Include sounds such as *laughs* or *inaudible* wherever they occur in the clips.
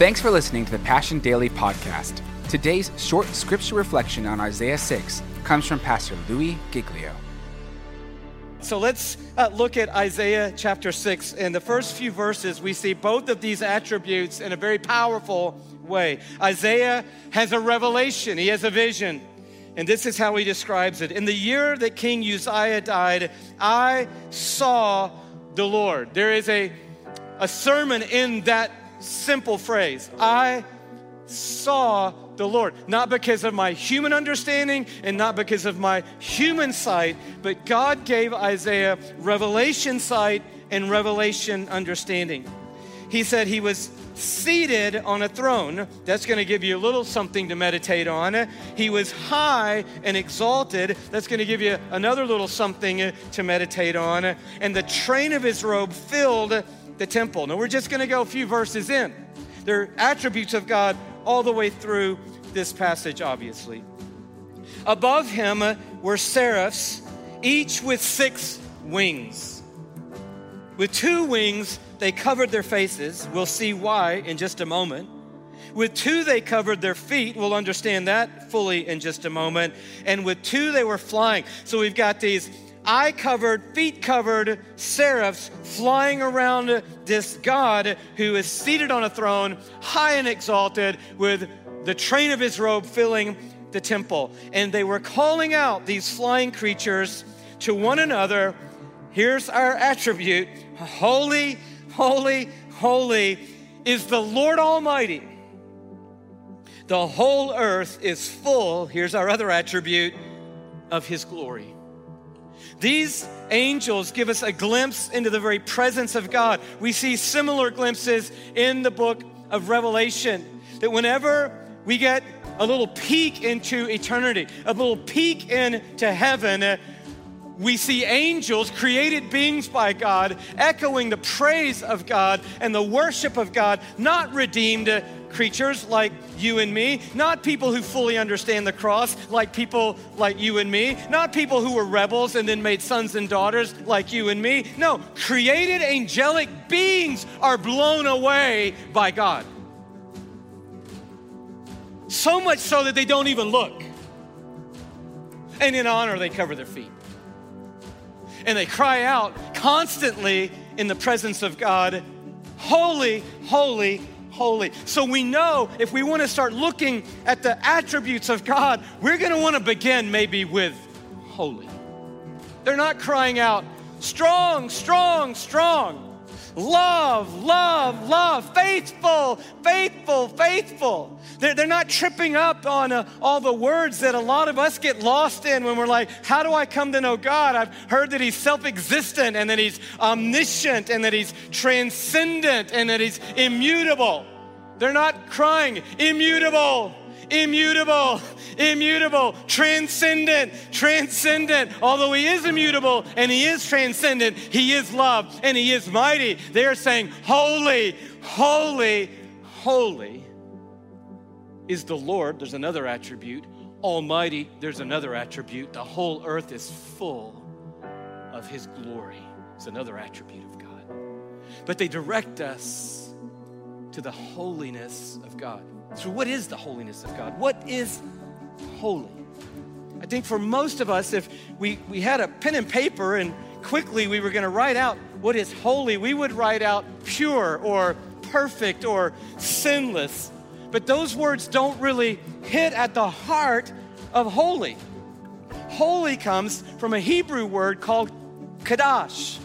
Thanks for listening to the Passion Daily podcast. Today's short scripture reflection on Isaiah 6 comes from Pastor Louis Giglio. So let's uh, look at Isaiah chapter 6. In the first few verses, we see both of these attributes in a very powerful way. Isaiah has a revelation, he has a vision. And this is how he describes it. In the year that King Uzziah died, I saw the Lord. There is a, a sermon in that simple phrase I saw the Lord. Not because of my human understanding and not because of my human sight, but God gave Isaiah revelation sight and revelation understanding. He said he was seated on a throne. That's going to give you a little something to meditate on. He was high and exalted. That's going to give you another little something to meditate on. And the train of his robe filled the temple. Now, we're just going to go a few verses in. There are attributes of God all the way through this passage, obviously. Above him uh, were seraphs, each with six wings. With two wings, they covered their faces. We'll see why in just a moment. With two, they covered their feet. We'll understand that fully in just a moment. And with two, they were flying. So we've got these eye covered, feet covered seraphs flying around this God who is seated on a throne, high and exalted, with the train of his robe filling the temple. And they were calling out these flying creatures to one another. Here's our attribute Holy, holy, holy is the Lord Almighty. The whole earth is full, here's our other attribute, of his glory. These angels give us a glimpse into the very presence of God. We see similar glimpses in the book of Revelation. That whenever we get a little peek into eternity, a little peek into heaven, we see angels, created beings by God, echoing the praise of God and the worship of God, not redeemed creatures like you and me, not people who fully understand the cross like people like you and me, not people who were rebels and then made sons and daughters like you and me. No, created angelic beings are blown away by God. So much so that they don't even look. And in honor, they cover their feet. And they cry out constantly in the presence of God Holy, holy, holy. So we know if we want to start looking at the attributes of God, we're going to want to begin maybe with holy. They're not crying out, strong, strong, strong. Love, love, love, faithful, faithful, faithful. They're, they're not tripping up on uh, all the words that a lot of us get lost in when we're like, How do I come to know God? I've heard that He's self existent and that He's omniscient and that He's transcendent and that He's immutable. They're not crying, immutable, immutable, immutable, transcendent, transcendent. Although he is immutable and he is transcendent, he is love and he is mighty. They are saying, Holy, holy, holy is the Lord. There's another attribute. Almighty, there's another attribute. The whole earth is full of his glory. It's another attribute of God. But they direct us to the holiness of God. So, what is the holiness of God? What is holy? I think for most of us, if we, we had a pen and paper and quickly we were going to write out what is holy, we would write out pure or perfect or sinless. But those words don't really hit at the heart of holy. Holy comes from a Hebrew word called kadash.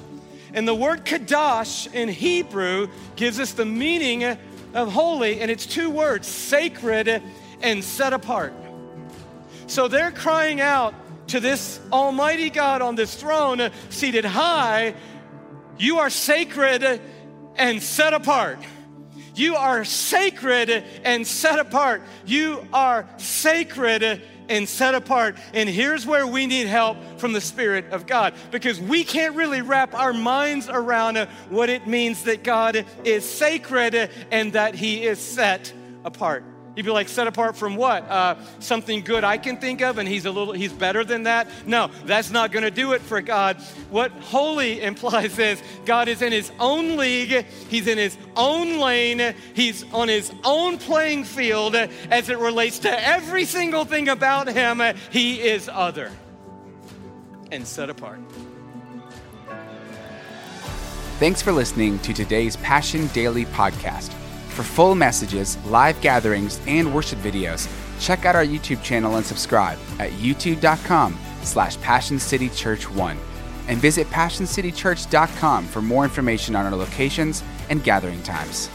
And the word Kadash in Hebrew gives us the meaning of holy, and it's two words sacred and set apart. So they're crying out to this Almighty God on this throne, seated high, You are sacred and set apart. You are sacred and set apart. You are sacred and set apart. And here's where we need help from the Spirit of God because we can't really wrap our minds around uh, what it means that God is sacred uh, and that He is set apart. You'd be like, set apart from what? Uh, something good I can think of, and he's a little, he's better than that. No, that's not going to do it for God. What holy *laughs* implies is God is in his own league, he's in his own lane, he's on his own playing field as it relates to every single thing about him. He is other and set apart. Thanks for listening to today's Passion Daily podcast. For full messages, live gatherings, and worship videos, check out our YouTube channel and subscribe at youtube.com slash passioncitychurch1 and visit passioncitychurch.com for more information on our locations and gathering times.